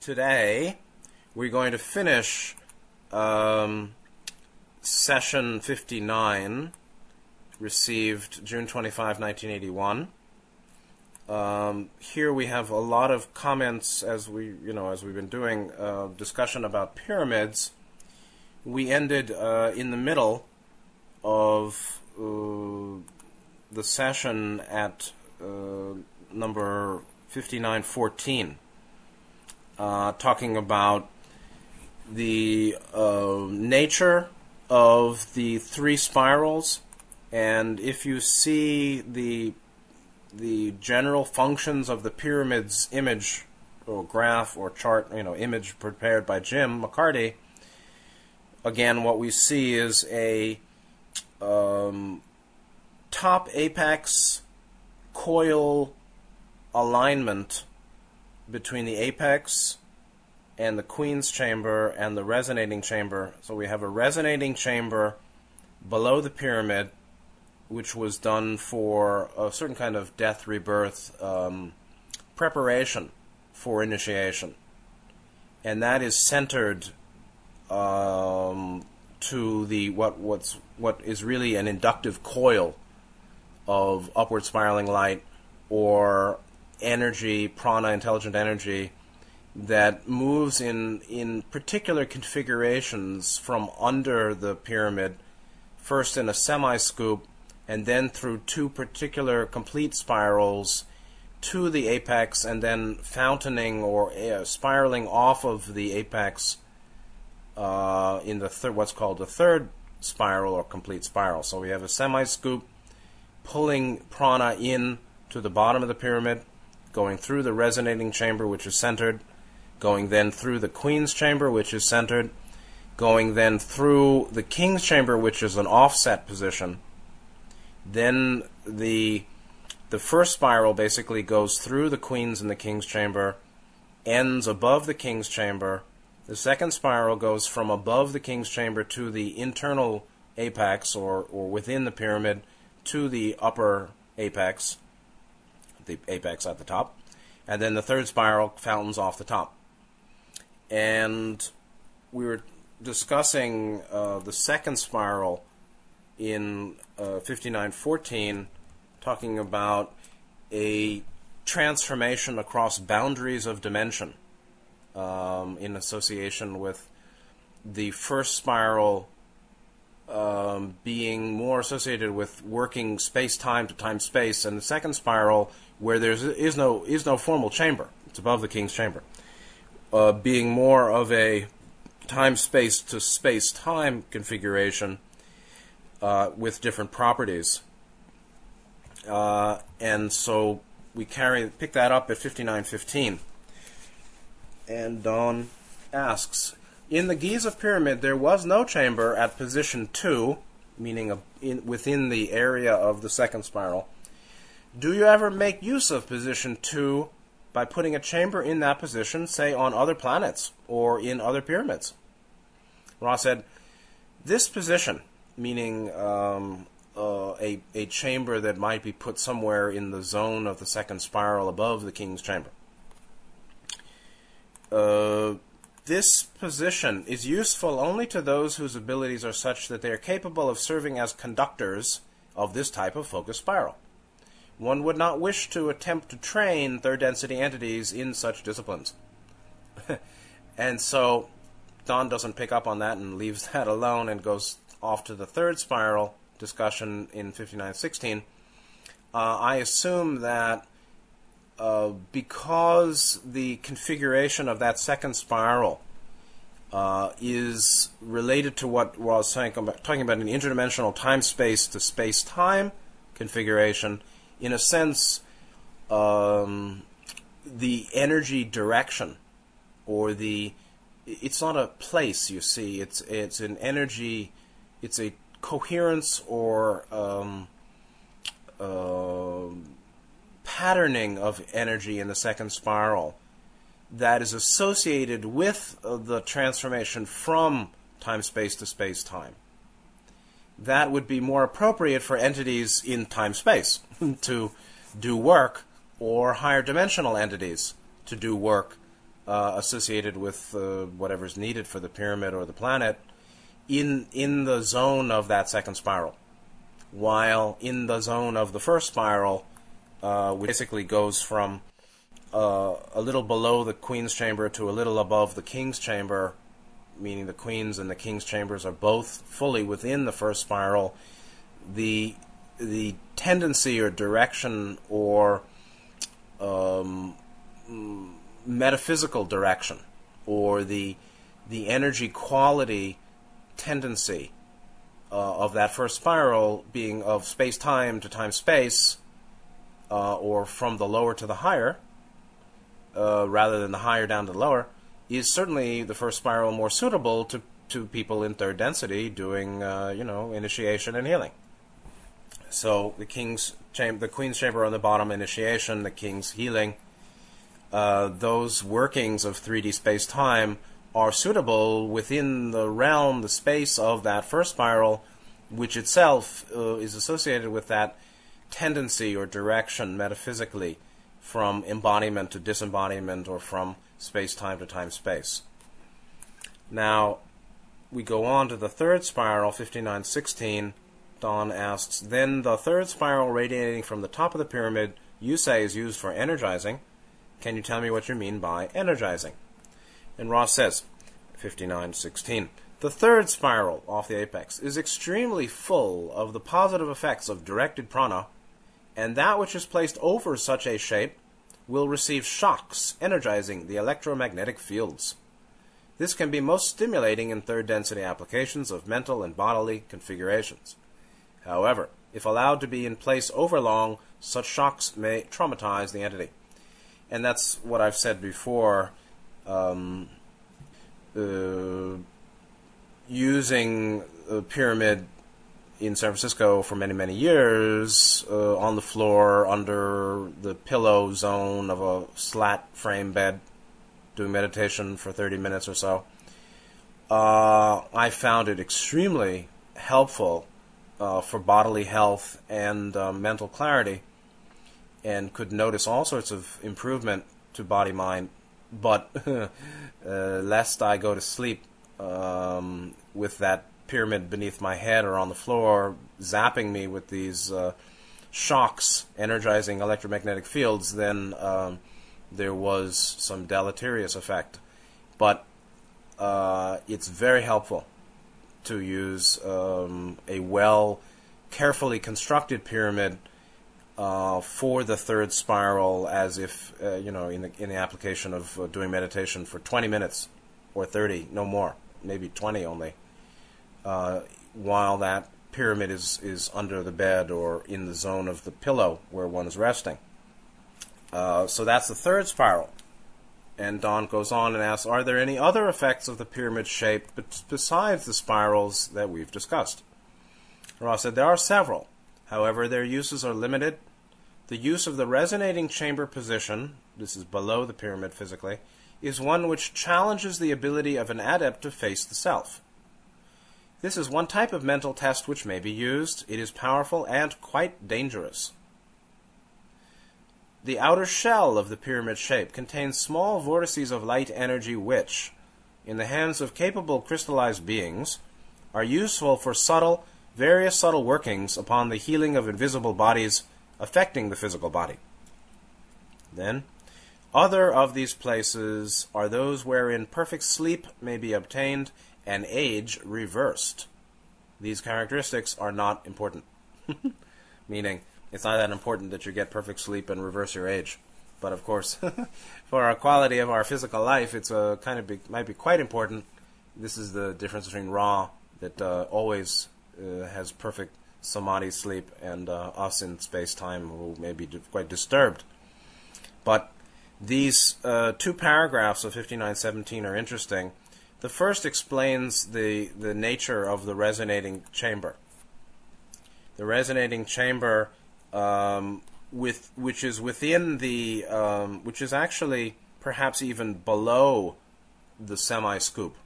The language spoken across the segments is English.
today we're going to finish um, session 59, received June 25, 1981. Um, here we have a lot of comments as we, you know, as we've been doing uh, discussion about pyramids. We ended uh, in the middle of uh, the session at uh, number 5914, uh, talking about the uh, nature of the three spirals, and if you see the the general functions of the pyramid's image or graph or chart, you know, image prepared by Jim McCarty, again, what we see is a um, top apex coil alignment between the apex and the queen's chamber and the resonating chamber. So we have a resonating chamber below the pyramid, which was done for a certain kind of death rebirth um, preparation for initiation. And that is centered um, to the what what's what is really an inductive coil of upward spiraling light or energy, prana, intelligent energy that moves in in particular configurations from under the pyramid, first in a semi scoop, and then through two particular complete spirals to the apex, and then fountaining or uh, spiraling off of the apex uh, in the third, what's called the third spiral or complete spiral. So we have a semi scoop pulling prana in to the bottom of the pyramid, going through the resonating chamber, which is centered, going then through the queen's chamber, which is centered, going then through the king's chamber, which is an offset position. Then the the first spiral basically goes through the queen's and the king's chamber, ends above the king's chamber. The second spiral goes from above the king's chamber to the internal apex or, or within the pyramid to the upper apex, the apex at the top. And then the third spiral fountains off the top and we were discussing uh, the second spiral in uh, 5914, talking about a transformation across boundaries of dimension um, in association with the first spiral um, being more associated with working space time to time space, and the second spiral where there is no is no formal chamber. It's above the king's chamber uh, being more of a time space to space time configuration uh, with different properties. Uh, and so we carry pick that up at 5915. And Don asks, in the Giza pyramid, there was no chamber at position two, meaning in, within the area of the second spiral. Do you ever make use of position two by putting a chamber in that position, say on other planets or in other pyramids. Ra said, this position, meaning um, uh, a, a chamber that might be put somewhere in the zone of the second spiral above the king's chamber. Uh, this position is useful only to those whose abilities are such that they are capable of serving as conductors of this type of focus spiral. One would not wish to attempt to train third density entities in such disciplines. and so Don doesn't pick up on that and leaves that alone and goes off to the third spiral discussion in 5916. Uh, I assume that uh, because the configuration of that second spiral uh, is related to what was saying, talking about an interdimensional time space to space time configuration, in a sense, um, the energy direction or the it's not a place you see. It's it's an energy it's a coherence or um, uh, patterning of energy in the second spiral that is associated with uh, the transformation from time space to space time that would be more appropriate for entities in time space to do work or higher dimensional entities to do work uh, associated with uh, whatever's needed for the pyramid or the planet in in the zone of that second spiral, while in the zone of the first spiral, uh, which basically goes from uh, a little below the queen's chamber to a little above the king's chamber, meaning the queen's and the king's chambers are both fully within the first spiral. The the tendency or direction or um, metaphysical direction or the the energy quality tendency uh, of that first spiral being of space time to time space uh, or from the lower to the higher uh, rather than the higher down to the lower is certainly the first spiral more suitable to, to people in third density doing uh, you know initiation and healing so the king's chamber, the queen's chamber on the bottom, initiation, the king's healing. Uh, those workings of 3D space time are suitable within the realm, the space of that first spiral, which itself uh, is associated with that tendency or direction metaphysically from embodiment to disembodiment or from space time to time space. Now, we go on to the third spiral, 5916 Don asks, then the third spiral radiating from the top of the pyramid you say is used for energizing. Can you tell me what you mean by energizing? And Ra says, 5916. The third spiral off the apex is extremely full of the positive effects of directed prana, and that which is placed over such a shape will receive shocks energizing the electromagnetic fields. This can be most stimulating in third density applications of mental and bodily configurations. However, if allowed to be in place overlong, such shocks may traumatize the entity. And that's what I've said before. Um, uh, using a pyramid in San Francisco for many, many years uh, on the floor under the pillow zone of a slat frame bed, doing meditation for 30 minutes or so. Uh, I found it extremely helpful uh, for bodily health and uh, mental clarity, and could notice all sorts of improvement to body mind. But uh, lest I go to sleep um, with that pyramid beneath my head or on the floor, zapping me with these uh, shocks, energizing electromagnetic fields, then um, there was some deleterious effect. But uh, it's very helpful to use um, a well, carefully constructed pyramid uh, for the third spiral, as if uh, you know in the in the application of uh, doing meditation for 20 minutes or 30, no more, maybe 20 only, uh, while that pyramid is is under the bed or in the zone of the pillow where one is resting. Uh, so that's the third spiral. And Don goes on and asks, Are there any other effects of the pyramid shape besides the spirals that we've discussed? Ra said, There are several. However, their uses are limited. The use of the resonating chamber position, this is below the pyramid physically, is one which challenges the ability of an adept to face the self. This is one type of mental test which may be used. It is powerful and quite dangerous. The outer shell of the pyramid shape contains small vortices of light energy which, in the hands of capable crystallized beings, are useful for subtle, various subtle workings upon the healing of invisible bodies affecting the physical body. Then, other of these places are those wherein perfect sleep may be obtained and age reversed. These characteristics are not important. Meaning, it's not that important that you get perfect sleep and reverse your age. But of course, for our quality of our physical life, it's a kind of be, might be quite important. This is the difference between Ra that uh, always uh, has perfect samadhi sleep and uh, us in space time who may be quite disturbed. But these uh, two paragraphs of 5917 are interesting. The first explains the, the nature of the resonating chamber. The resonating chamber um, with which is within the um, which is actually perhaps even below the semi scoop.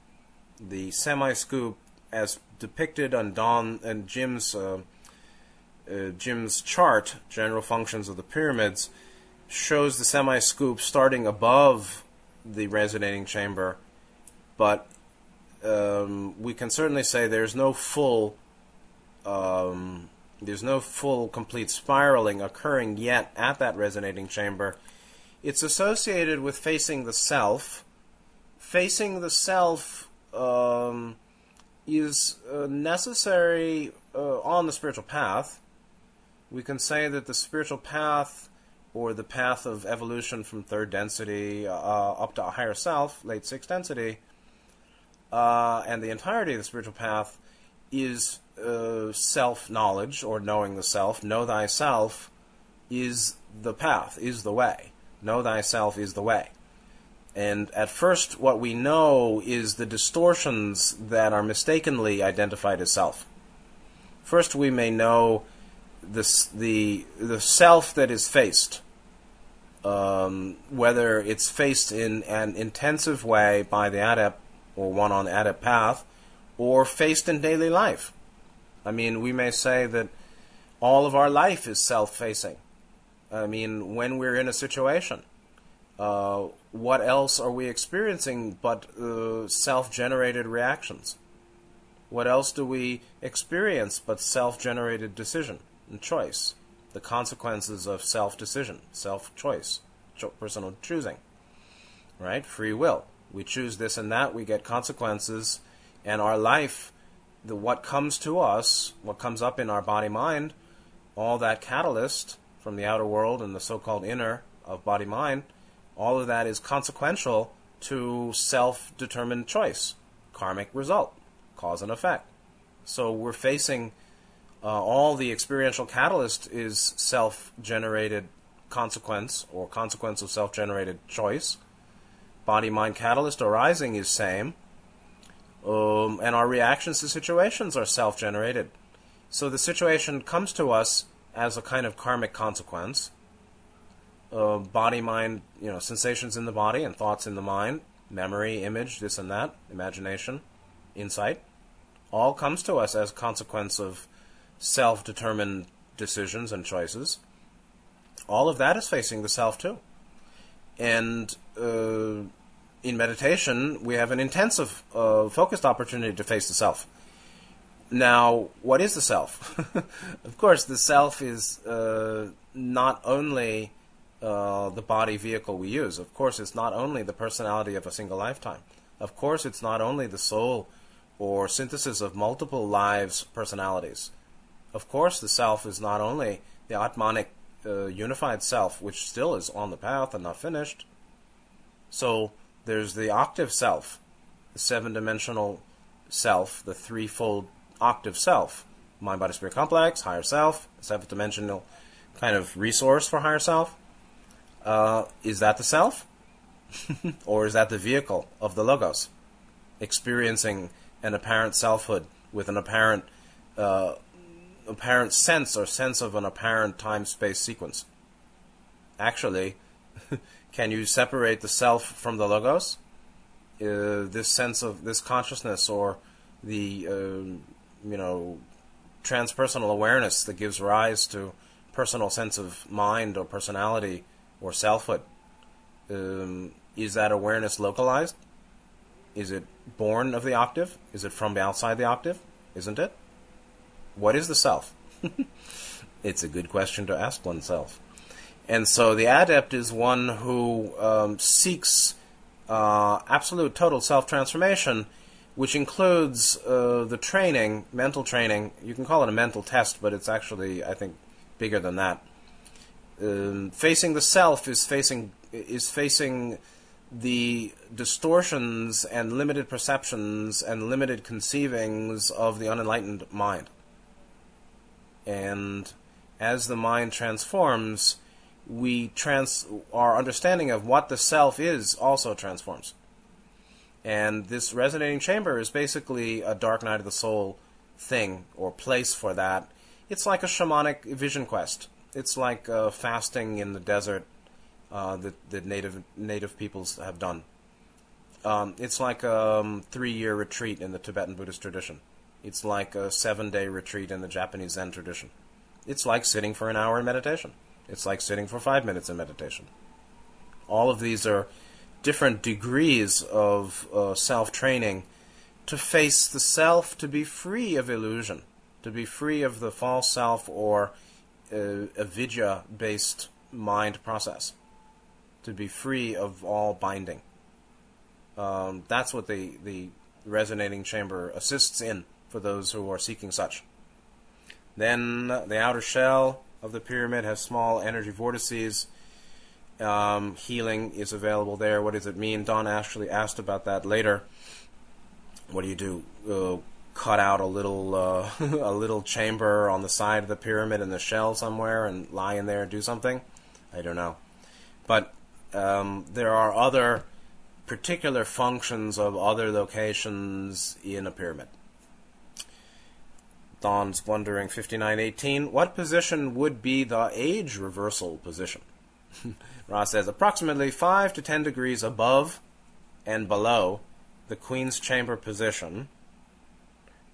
The semi scoop, as depicted on Don and Jim's uh, uh, Jim's chart, general functions of the pyramids, shows the semi scoop starting above the resonating chamber, but um, we can certainly say there's no full um, there's no full complete spiraling occurring yet at that resonating chamber. It's associated with facing the self. Facing the self um, is uh, necessary uh, on the spiritual path. We can say that the spiritual path or the path of evolution from third density uh, up to a higher self, late sixth density, uh, and the entirety of the spiritual path is uh, self knowledge or knowing the self. Know thyself is the path, is the way. Know thyself is the way. And at first, what we know is the distortions that are mistakenly identified as self. First, we may know this, the, the self that is faced, um, whether it's faced in an intensive way by the adept or one on adept path, or faced in daily life. I mean, we may say that all of our life is self facing. I mean, when we're in a situation, uh, what else are we experiencing but uh, self generated reactions? What else do we experience but self generated decision and choice? The consequences of self decision, self choice, cho- personal choosing. Right? Free will. We choose this and that, we get consequences, and our life the what comes to us, what comes up in our body mind, all that catalyst from the outer world and the so-called inner of body mind, all of that is consequential to self-determined choice, karmic result, cause and effect. So we're facing uh, all the experiential catalyst is self-generated consequence or consequence of self-generated choice. Body mind catalyst arising is same um, and our reactions to situations are self generated. So the situation comes to us as a kind of karmic consequence. Uh, body, mind, you know, sensations in the body and thoughts in the mind, memory, image, this and that, imagination, insight, all comes to us as consequence of self determined decisions and choices. All of that is facing the self too. And uh, in meditation, we have an intensive, uh, focused opportunity to face the self. Now, what is the self? of course, the self is uh, not only uh, the body vehicle we use. Of course, it's not only the personality of a single lifetime. Of course, it's not only the soul or synthesis of multiple lives' personalities. Of course, the self is not only the Atmanic uh, unified self, which still is on the path and not finished. So, there's the octave self, the seven dimensional self, the threefold octave self mind, body, spirit complex, higher self, seventh dimensional kind of resource for higher self. Uh, is that the self? or is that the vehicle of the Logos? Experiencing an apparent selfhood with an apparent uh, apparent sense or sense of an apparent time space sequence. Actually, can you separate the self from the logos? Uh, this sense of this consciousness or the uh, you know transpersonal awareness that gives rise to personal sense of mind or personality or selfhood. Um, is that awareness localized? Is it born of the octave? Is it from outside the octave? Isn't it? What is the self? it's a good question to ask oneself. And so the adept is one who um, seeks uh, absolute total self transformation, which includes uh, the training, mental training. You can call it a mental test, but it's actually, I think, bigger than that. Um, facing the self is facing is facing the distortions and limited perceptions and limited conceivings of the unenlightened mind. And as the mind transforms, we trans our understanding of what the self is also transforms. And this resonating chamber is basically a dark night of the soul thing or place for that. It's like a shamanic vision quest. It's like uh, fasting in the desert uh, that, that native native peoples have done. Um, it's like a um, three-year retreat in the Tibetan Buddhist tradition. It's like a seven-day retreat in the Japanese Zen tradition. It's like sitting for an hour in meditation. It's like sitting for five minutes in meditation. All of these are different degrees of uh, self training to face the self, to be free of illusion, to be free of the false self or uh, avidya based mind process, to be free of all binding. Um, that's what the, the resonating chamber assists in for those who are seeking such. Then the outer shell of the pyramid has small energy vortices. Um, healing is available there. What does it mean? Don actually asked about that later. What do you do? Uh, cut out a little uh, a little chamber on the side of the pyramid in the shell somewhere and lie in there and do something? I don't know. But um, there are other particular functions of other locations in a pyramid. Don's wondering 5918, what position would be the age reversal position? Ra says approximately 5 to 10 degrees above and below the Queen's chamber position,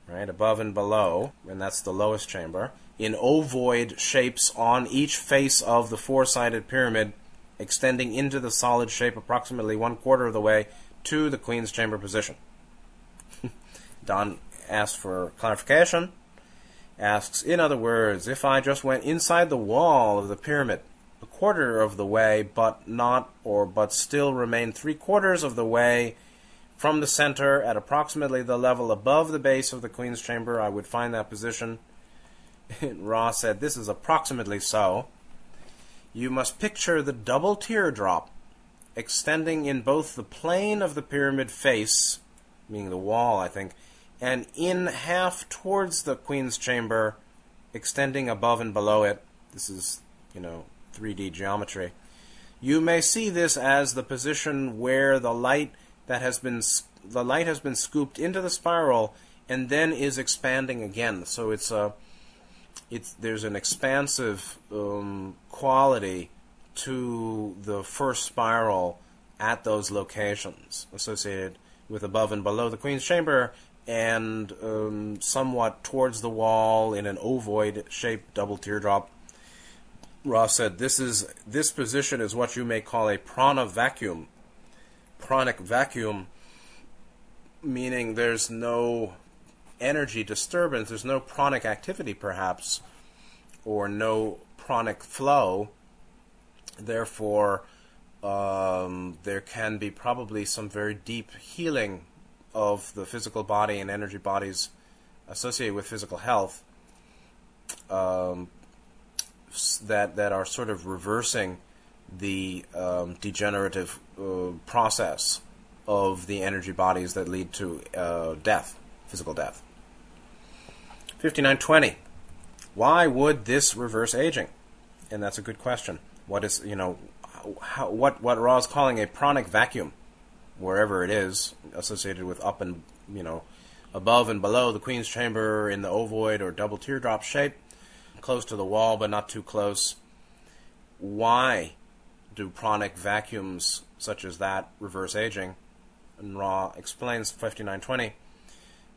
right, above and below, and that's the lowest chamber, in ovoid shapes on each face of the four sided pyramid, extending into the solid shape approximately one quarter of the way to the Queen's chamber position. Don asked for clarification asks, in other words, if I just went inside the wall of the pyramid, a quarter of the way, but not, or but still remain three quarters of the way from the center at approximately the level above the base of the Queen's chamber, I would find that position. Ra said, This is approximately so. You must picture the double teardrop extending in both the plane of the pyramid face, meaning the wall, I think, and in half towards the Queen's chamber, extending above and below it. This is, you know, 3D geometry. You may see this as the position where the light that has been the light has been scooped into the spiral and then is expanding again. So it's a it's there's an expansive um, quality to the first spiral at those locations associated with above and below the Queen's chamber and um, somewhat towards the wall in an ovoid shaped double teardrop. Ra said, "This is this position is what you may call a prana vacuum, pranic vacuum, meaning there's no energy disturbance, there's no pranic activity, perhaps, or no pranic flow. Therefore, um, there can be probably some very deep healing of the physical body and energy bodies associated with physical health um, that that are sort of reversing the um, degenerative uh, process of the energy bodies that lead to uh, death, physical death. 5920. Why would this reverse aging? And that's a good question. What is, you know, how, what, what Ra is calling a pranic vacuum wherever it is associated with up and you know above and below the queen's chamber in the ovoid or double teardrop shape, close to the wall but not too close. Why do pranic vacuums such as that reverse aging? And Ra explains 5920.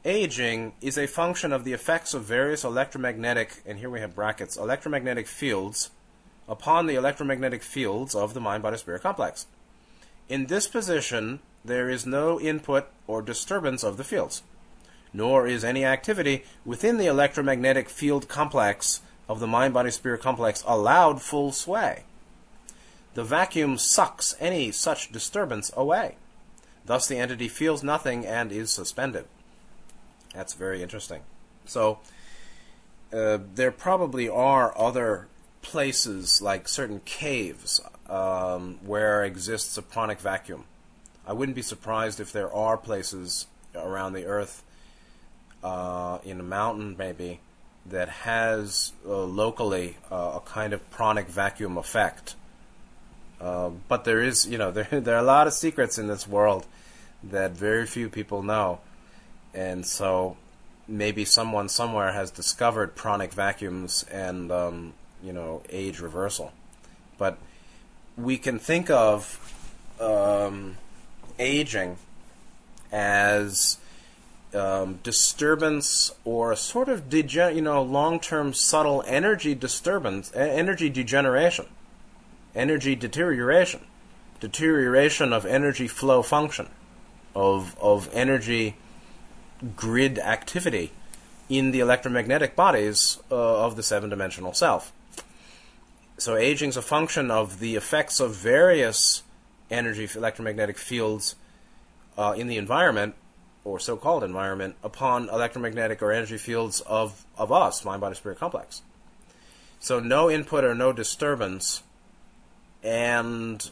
Aging is a function of the effects of various electromagnetic, and here we have brackets, electromagnetic fields upon the electromagnetic fields of the mind body spirit complex. In this position, there is no input or disturbance of the fields, nor is any activity within the electromagnetic field complex of the mind body spirit complex allowed full sway. The vacuum sucks any such disturbance away. Thus, the entity feels nothing and is suspended. That's very interesting. So, uh, there probably are other places, like certain caves, um, where exists a pranic vacuum. I wouldn't be surprised if there are places around the Earth, uh, in a mountain maybe, that has uh, locally uh, a kind of pranic vacuum effect. Uh, but there is, you know, there there are a lot of secrets in this world that very few people know, and so maybe someone somewhere has discovered pranic vacuums and um, you know age reversal, but we can think of um, aging as um, disturbance or sort of degen- you know long-term subtle energy disturbance, energy degeneration, energy deterioration deterioration of energy flow function, of, of energy grid activity in the electromagnetic bodies uh, of the seven dimensional self. So, aging is a function of the effects of various energy electromagnetic fields uh, in the environment, or so called environment, upon electromagnetic or energy fields of, of us, mind body spirit complex. So, no input or no disturbance, and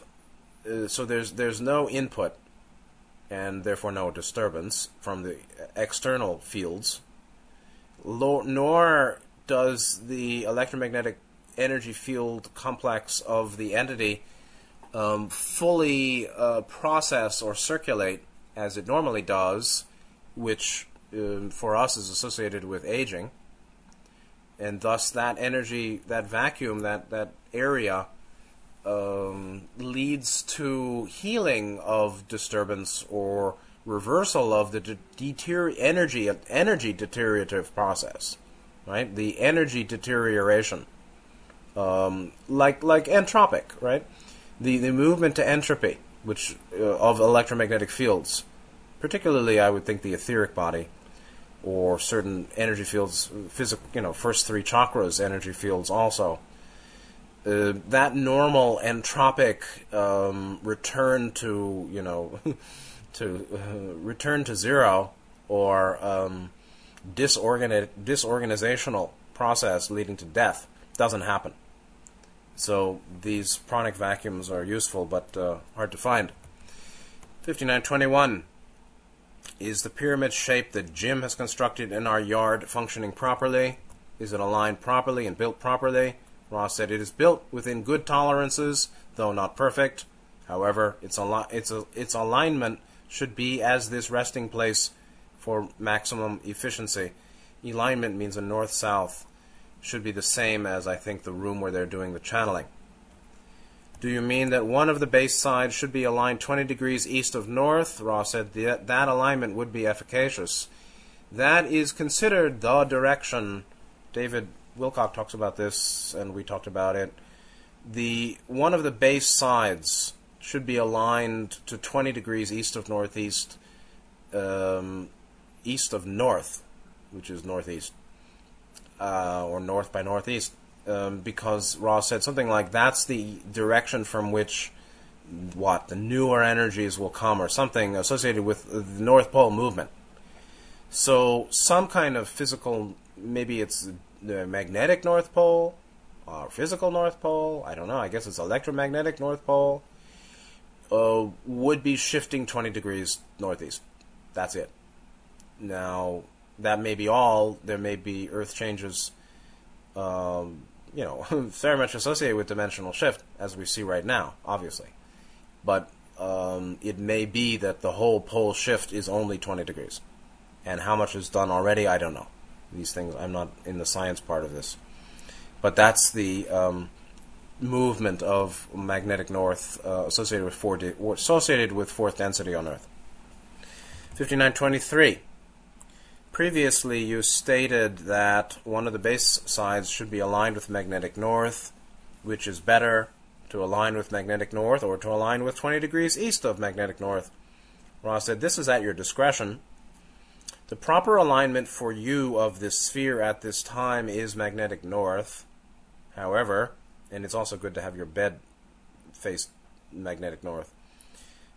uh, so there's, there's no input and therefore no disturbance from the external fields, nor does the electromagnetic energy field complex of the entity um, fully uh, process or circulate as it normally does, which um, for us is associated with aging. And thus, that energy, that vacuum, that, that area um, leads to healing of disturbance or reversal of the de- deter- energy energy deteriorative process, right? The energy deterioration, um, like like entropic, right? The the movement to entropy, which uh, of electromagnetic fields, particularly I would think the etheric body, or certain energy fields, physical, you know, first three chakras energy fields also uh, that normal entropic um, return to you know to uh, return to zero or um, disorgani- disorganizational process leading to death doesn't happen. So these pranic vacuums are useful but uh, hard to find. 5921 is the pyramid shape that Jim has constructed in our yard functioning properly? Is it aligned properly and built properly? Ra said it is built within good tolerances, though not perfect. However, its, al- its, its alignment should be as this resting place for maximum efficiency. Alignment means a north south. Should be the same as I think the room where they're doing the channeling. Do you mean that one of the base sides should be aligned 20 degrees east of north? Ra said that, that alignment would be efficacious. That is considered the direction. David Wilcock talks about this, and we talked about it. The one of the base sides should be aligned to 20 degrees east of northeast, um, east of north, which is northeast, uh, or north by northeast, um, because Ra said something like that's the direction from which what the newer energies will come, or something associated with the North Pole movement. So some kind of physical, maybe it's the magnetic North Pole or physical North Pole, I don't know, I guess it's electromagnetic North Pole, uh, would be shifting 20 degrees northeast. That's it. Now, that may be all. There may be Earth changes, um, you know, very much associated with dimensional shift, as we see right now, obviously. But um, it may be that the whole pole shift is only 20 degrees. And how much is done already, I don't know these things. I'm not in the science part of this, but that's the um, movement of magnetic north uh, associated with four di- associated with fourth density on Earth. 5923. Previously, you stated that one of the base sides should be aligned with magnetic north, which is better to align with magnetic north or to align with 20 degrees east of magnetic north. Ra said, This is at your discretion. The proper alignment for you of this sphere at this time is magnetic north. However, and it's also good to have your bed face magnetic north.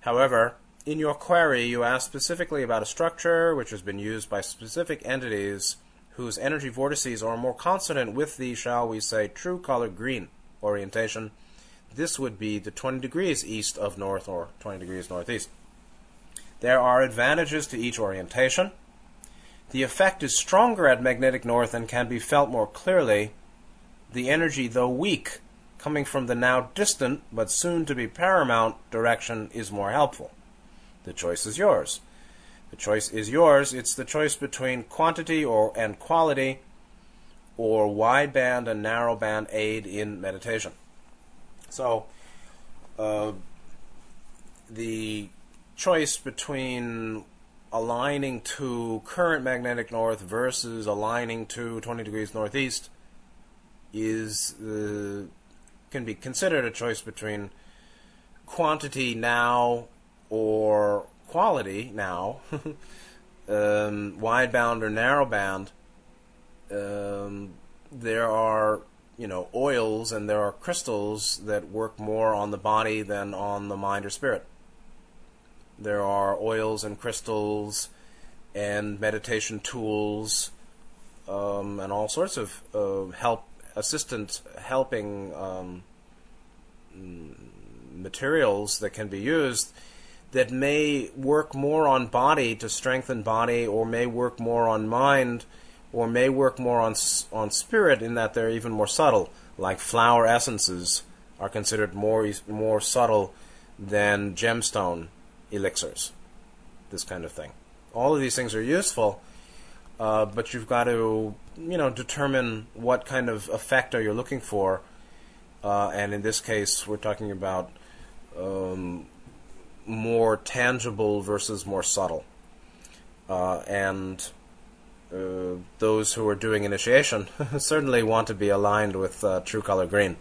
However, in your query, you ask specifically about a structure which has been used by specific entities whose energy vortices are more consonant with the, shall we say, true color green orientation. This would be the 20 degrees east of north or 20 degrees northeast. There are advantages to each orientation. The effect is stronger at magnetic north and can be felt more clearly. The energy, though weak, coming from the now distant but soon to be paramount direction is more helpful. The choice is yours. The choice is yours. It's the choice between quantity or and quality or wideband and narrowband aid in meditation. So, uh, the choice between aligning to current magnetic north versus aligning to 20 degrees northeast is uh, can be considered a choice between quantity now or quality now, um, wideband or narrowband, um, there are you know oils and there are crystals that work more on the body than on the mind or spirit. There are oils and crystals and meditation tools um, and all sorts of uh, help assistant helping um, materials that can be used that may work more on body to strengthen body or may work more on mind or may work more on on spirit in that they're even more subtle like flower essences are considered more more subtle than gemstone elixirs this kind of thing. All of these things are useful uh, but you've got to you know determine what kind of effect are you looking for uh, and in this case we're talking about um, more tangible versus more subtle. Uh, and uh, those who are doing initiation certainly want to be aligned with uh, true color green,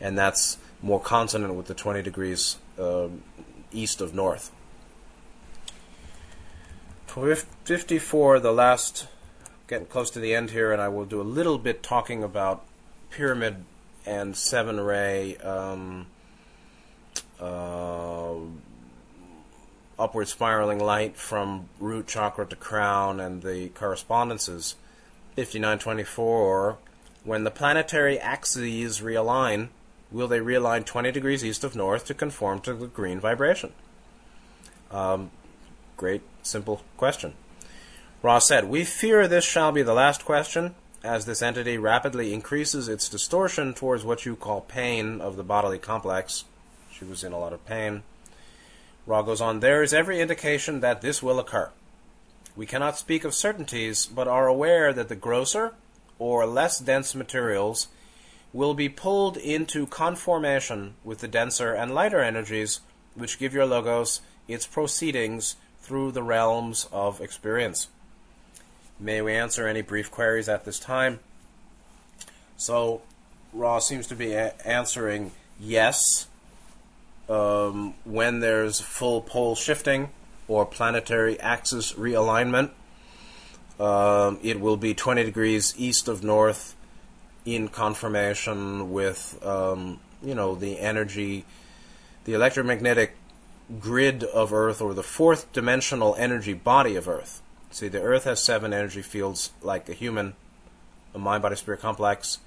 and that's more consonant with the 20 degrees uh, east of north. 54, the last, getting close to the end here, and I will do a little bit talking about pyramid and seven ray um, uh, upward spiraling light from root chakra to crown and the correspondences. 5924 When the planetary axes realign, will they realign 20 degrees east of north to conform to the green vibration? Um, great, simple question. Ra said, We fear this shall be the last question, as this entity rapidly increases its distortion towards what you call pain of the bodily complex. She was in a lot of pain. Ra goes on, There is every indication that this will occur. We cannot speak of certainties, but are aware that the grosser or less dense materials will be pulled into conformation with the denser and lighter energies which give your logos its proceedings through the realms of experience. May we answer any brief queries at this time? So, Ra seems to be a- answering yes um, when there's full pole shifting or planetary axis realignment. Um, it will be 20 degrees east of north in conformation with, um, you know, the energy, the electromagnetic grid of Earth or the fourth dimensional energy body of Earth. See, the Earth has seven energy fields like a human, a mind body spirit complex,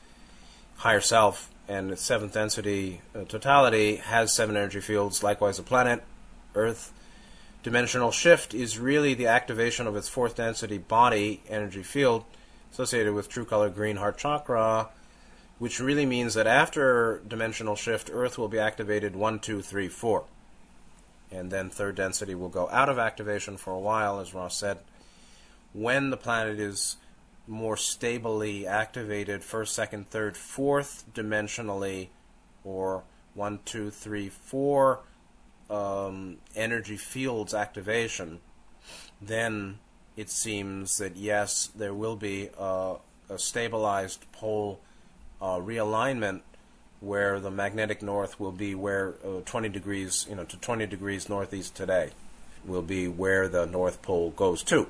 higher self, and seventh density uh, totality has seven energy fields. Likewise, the planet, Earth. Dimensional shift is really the activation of its fourth density body energy field associated with true color green heart chakra, which really means that after dimensional shift, Earth will be activated one, two, three, four. And then third density will go out of activation for a while, as Ra said. When the planet is more stably activated first, second, third, fourth dimensionally, or one, two, three, four um, energy fields activation, then it seems that yes, there will be a, a stabilized pole uh, realignment where the magnetic north will be where uh, 20 degrees, you know, to 20 degrees northeast today will be where the North Pole goes to.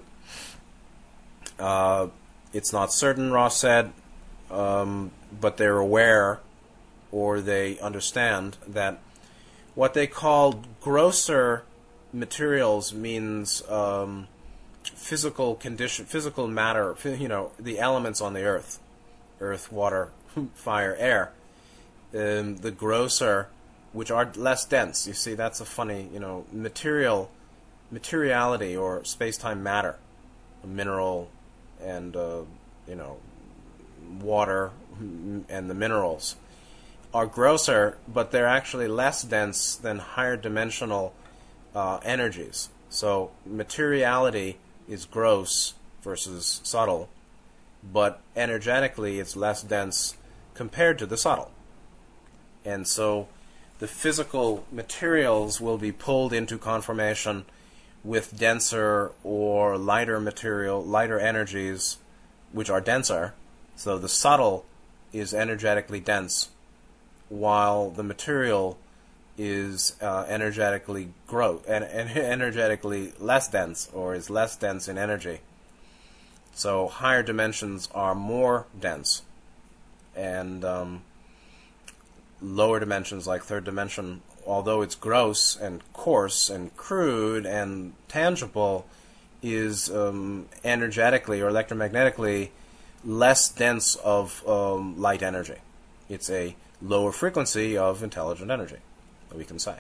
Uh, it's not certain, Ra said, um, but they're aware or they understand that what they call grosser materials means um, physical condition, physical matter, you know, the elements on the earth, earth, water, fire, air. Um, the grosser, which are less dense. You see, that's a funny, you know, material, materiality or space-time matter, mineral, and uh, you know water and the minerals are grosser, but they're actually less dense than higher dimensional uh, energies. So materiality is gross versus subtle, but energetically it's less dense compared to the subtle. And so the physical materials will be pulled into conformation with denser or lighter material, lighter energies, which are denser. So the subtle is energetically dense, while the material is uh, energetically grow and, energetically less dense or is less dense in energy. So higher dimensions are more dense, and um, lower dimensions like third dimension, although it's gross and coarse and crude and tangible, is um, energetically or electromagnetically less dense of um, light energy. It's a lower frequency of intelligent energy, we can say.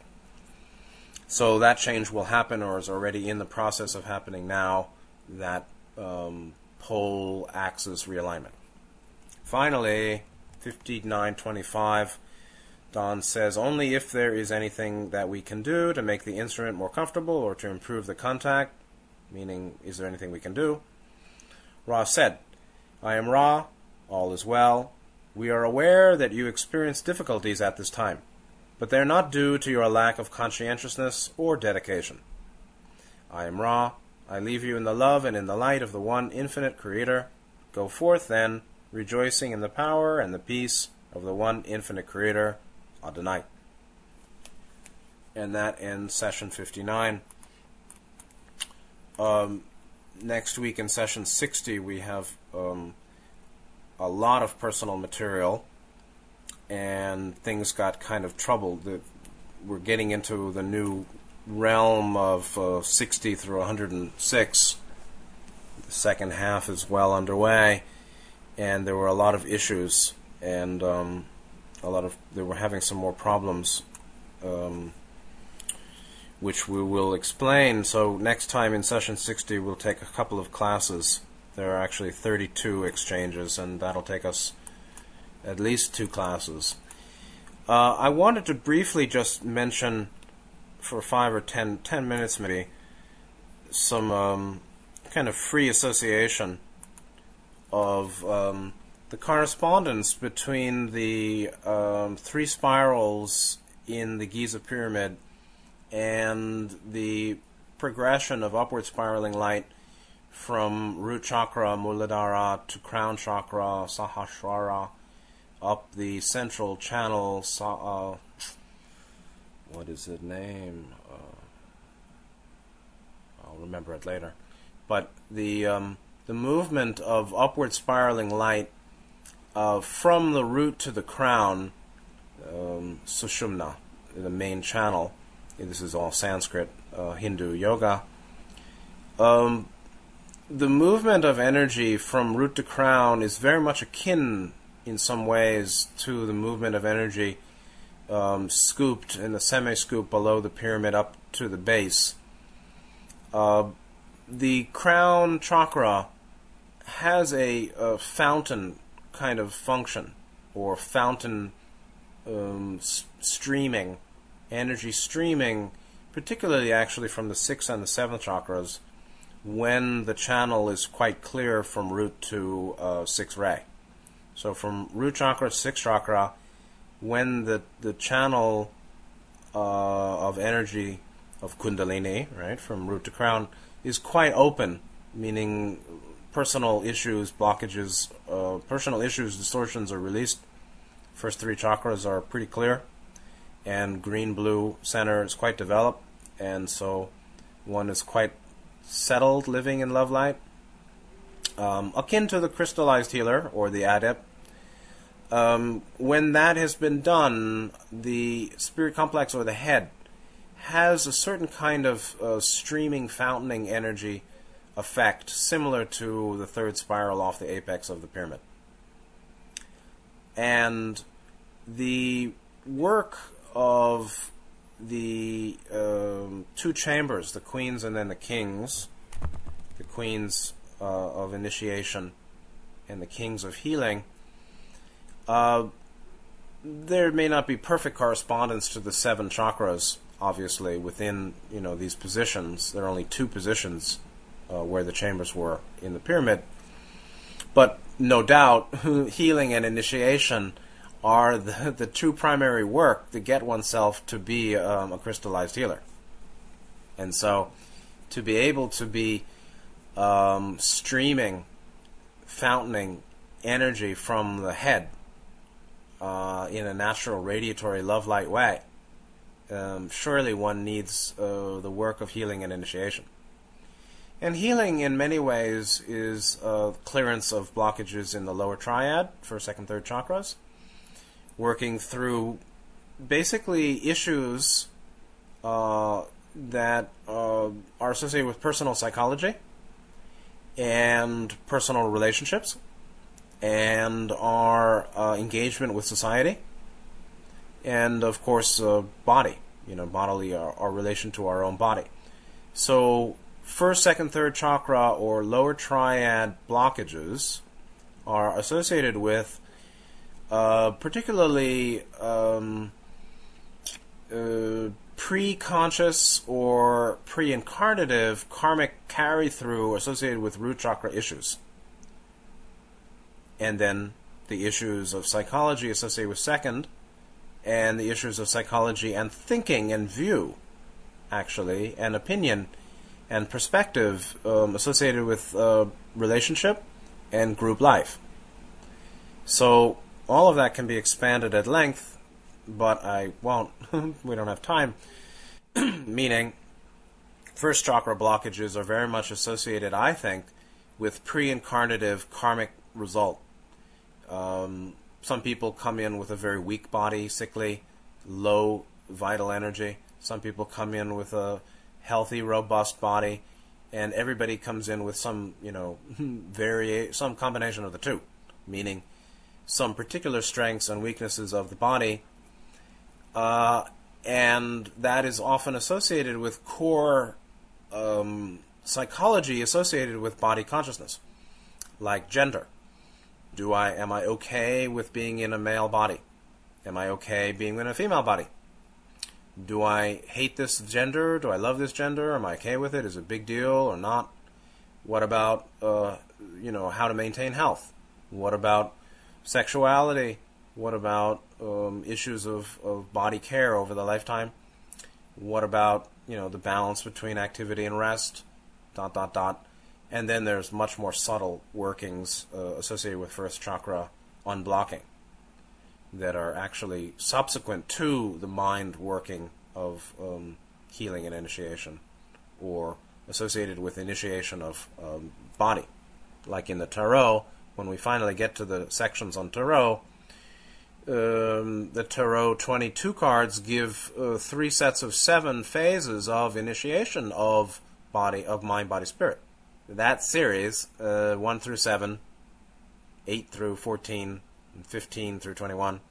So that change will happen, or is already in the process of happening now. That um, pole axis realignment. Finally, 5925, Don says only if there is anything that we can do to make the instrument more comfortable or to improve the contact, meaning, is there anything we can do? Ra said, I am Ra, all is well. We are aware that you experience difficulties at this time, but they are not due to your lack of conscientiousness or dedication. I am Ra. I leave you in the love and in the light of the one infinite Creator. Go forth, then, rejoicing in the power and the peace of the one infinite Creator, Adonai. And that ends session 59. Um, next week in session 60, we have um, a lot of personal material, and things got kind of troubled. We're getting into the new realm of uh, 60 through 106. The second half is well underway, and there were a lot of issues, and um, a lot of they were having some more problems. Um, which we will explain. So next time in session 60, we'll take a couple of classes. There are actually 32 exchanges, and that'll take us at least two classes. Uh, I wanted to briefly just mention, for five or ten, ten minutes maybe, some um, kind of free association of um, the correspondence between the um, three spirals in the Giza pyramid and the progression of upward spiraling light from root chakra Muladhara to crown chakra Sahasrara up the central channel. Uh, what is it name? Uh, I'll remember it later. But the um, the movement of upward spiraling light uh, from the root to the crown, um, Sushumna, the main channel, this is all Sanskrit, uh, Hindu yoga. Um, the movement of energy from root to crown is very much akin, in some ways, to the movement of energy um, scooped in the semi scoop below the pyramid up to the base. Uh, the crown chakra has a, a, fountain kind of function, or fountain um, s- streaming energy streaming, particularly actually from the sixth and the seventh chakras, when the channel is quite clear from root to uh, sixth ray. So from root chakra to sixth chakra, when the the channel uh, of energy of Kundalini, right, from root to crown, is quite open, meaning personal issues, blockages, uh, personal issues, distortions are released. First three chakras are pretty clear and green blue center is quite developed, and so one is quite settled living in love light. Um, akin to the crystallized healer or the adept. Um, when that has been done, the spirit complex or the head has a certain kind of uh, streaming, fountaining energy effect, similar to the third spiral off the apex of the pyramid. And the work of the um, two chambers, the queens and then the kings, the queens uh, of initiation and the kings of healing, uh, there may not be perfect correspondence to the seven chakras. Obviously, within you know these positions, there are only two positions uh, where the chambers were in the pyramid. But no doubt, healing and initiation are the, the two primary work to get oneself to be um, a crystallized healer. And so, to be able to be um, streaming, fountaining energy from the head uh, in a natural radiatory love light way um, surely one needs uh, the work of healing and initiation. And healing, in many ways, is uh, clearance of blockages in the lower triad, first, second, third chakras, working through basically issues uh, that uh, are associated with personal psychology and personal relationships and our uh, engagement with society and of course uh, body. You know bodily our, our relation to our own body. So first second third chakra or lower triad blockages are associated with uh, particularly um, uh, pre-conscious or pre-incarnative karmic carry-through associated with root chakra issues. And then the issues of psychology associated with second, and the issues of psychology and thinking and view, actually, and opinion and perspective um, associated with uh, relationship and group life. So all of that can be expanded at length but I won't. we don't have time. Meaning, first chakra blockages are very much associated, I think, with pre incarnative karmic result. Um, some people come in with a very weak body, sickly, low vital energy. Some people come in with a healthy, robust body, and everybody comes in with some, you know, vari- some combination of the two, meaning some particular strengths and weaknesses of the body uh, and that is often associated with core um, psychology associated with body consciousness, like gender. Do I am I okay with being in a male body? Am I okay being in a female body? Do I hate this gender? Do I love this gender? Am I okay with it? Is it a big deal or not? What about uh, you know how to maintain health? What about sexuality? What about um, issues of, of body care over the lifetime? What about you know the balance between activity and rest? Dot dot dot. And then there's much more subtle workings uh, associated with first chakra unblocking that are actually subsequent to the mind working of um, healing and initiation, or associated with initiation of um, body. Like in the tarot, when we finally get to the sections on tarot, um, the Tarot 22 cards give uh, three sets of seven phases of initiation of body, of mind, body, spirit. That series, uh, 1 through 7, 8 through 14, 15 through 21,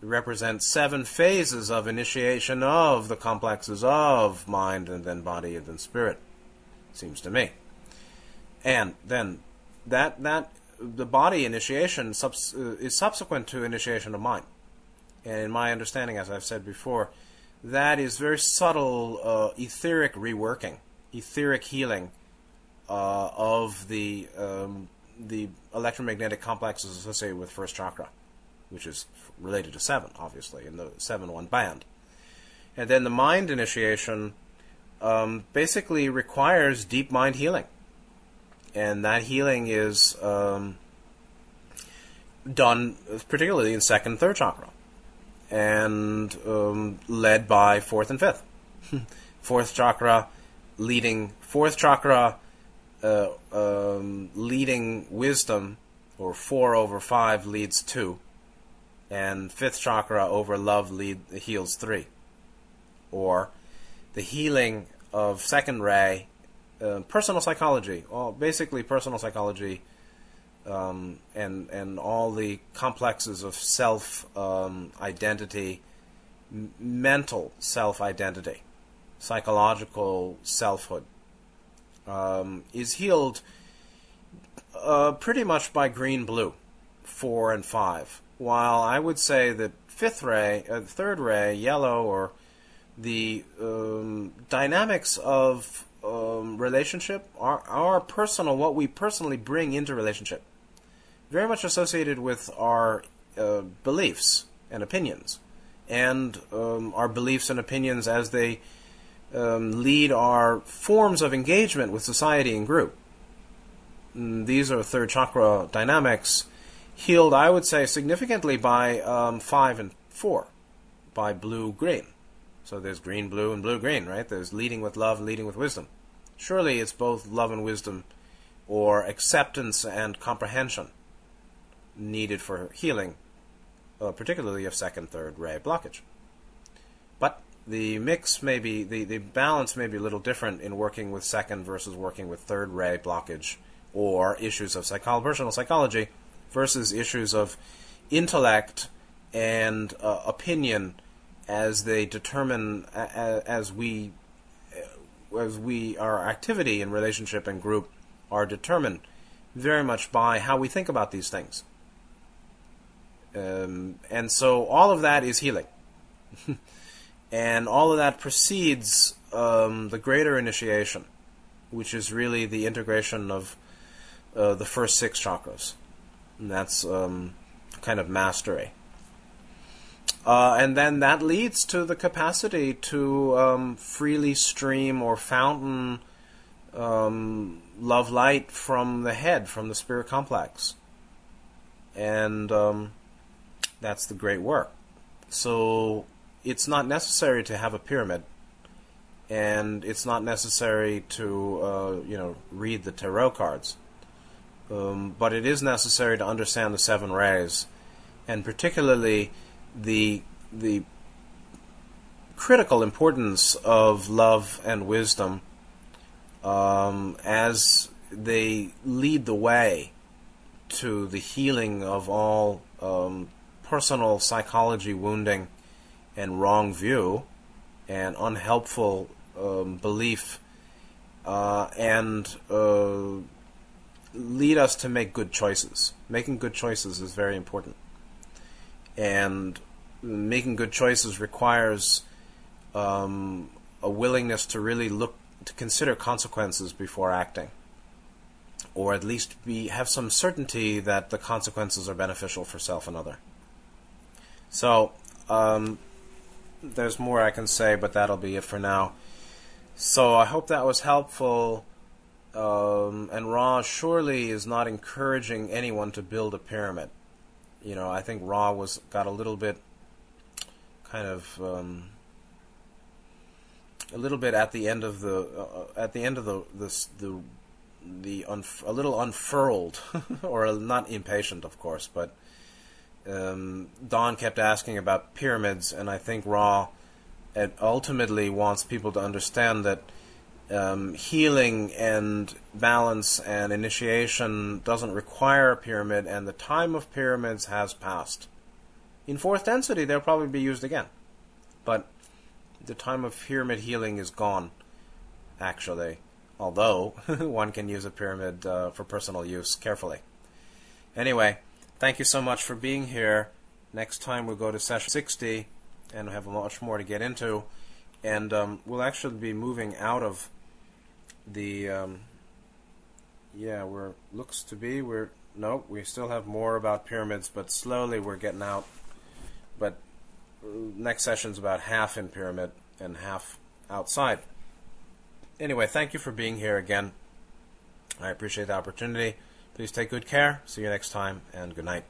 represents seven phases of initiation of the complexes of mind and then body and then spirit, seems to me. And then that that the body initiation subs- uh, is subsequent to initiation of mind. And in my understanding, as I've said before, that is very subtle uh, etheric reworking, etheric healing uh, of the um, the electromagnetic complexes associated with first chakra, which is related to seven, obviously, in the seven one band. And then the mind initiation um, basically requires deep mind healing and that healing is um, done particularly in second, third chakra, and um, led by fourth and fifth. fourth chakra leading fourth chakra uh, um, leading wisdom, or four over five leads two, and fifth chakra over love lead heals three, or the healing of second ray uh, personal psychology, all basically personal psychology, um, and and all the complexes of self um, identity, m- mental self identity, psychological selfhood, um, is healed uh, pretty much by green blue, four and five. While I would say that fifth ray, uh, third ray, yellow, or the um, dynamics of um, relationship, our, our personal, what we personally bring into relationship, very much associated with our uh, beliefs and opinions, and um, our beliefs and opinions as they um, lead our forms of engagement with society and group. Mm, these are third chakra dynamics, healed, I would say, significantly by um, five and four, by blue green. So there's green, blue, and blue, green, right? There's leading with love, leading with wisdom. Surely it's both love and wisdom, or acceptance and comprehension needed for healing, uh, particularly of second, third ray blockage. But the mix may be, the, the balance may be a little different in working with second versus working with third ray blockage, or issues of psychology, personal psychology versus issues of intellect and uh, opinion as they determine as we as we our activity in relationship and group are determined very much by how we think about these things. Um, and so all of that is healing. and all of that precedes um, the greater initiation, which is really the integration of uh, the first six chakras. And that's um, kind of mastery. Uh, and then that leads to the capacity to um, freely stream or fountain um, love light from the head, from the spirit complex. And um, that's the great work. So it's not necessary to have a pyramid, and it's not necessary to, uh, you know, read the tarot cards. Um, but it is necessary to understand the seven rays, and particularly the the critical importance of love and wisdom um, as they lead the way to the healing of all um, personal psychology wounding and wrong view and unhelpful um, belief uh, and uh, lead us to make good choices. Making good choices is very important. And making good choices requires um, a willingness to really look to consider consequences before acting, or at least be have some certainty that the consequences are beneficial for self and other. So um, there's more I can say, but that'll be it for now. So I hope that was helpful. Um, and Ra surely is not encouraging anyone to build a pyramid. You know, I think Ra was got a little bit kind of um, a little bit at the end of the uh, at the end of the this the the unf- a little unfurled or not impatient of course but um, Don kept asking about pyramids and I think Ra ultimately wants people to understand that um, healing and balance and initiation doesn't require a pyramid and the time of pyramids has passed in fourth density, they'll probably be used again. But the time of pyramid healing is gone, actually. Although, one can use a pyramid uh, for personal use carefully. Anyway, thank you so much for being here. Next time we'll go to session 60 and have much more to get into. And um, we'll actually be moving out of the. Um, yeah, we're looks to be we're no, we still have more about pyramids, but slowly we're getting out but next session's about half in pyramid and half outside. Anyway, thank you for being here again. I appreciate the opportunity. Please take good care. See you next time, and good night.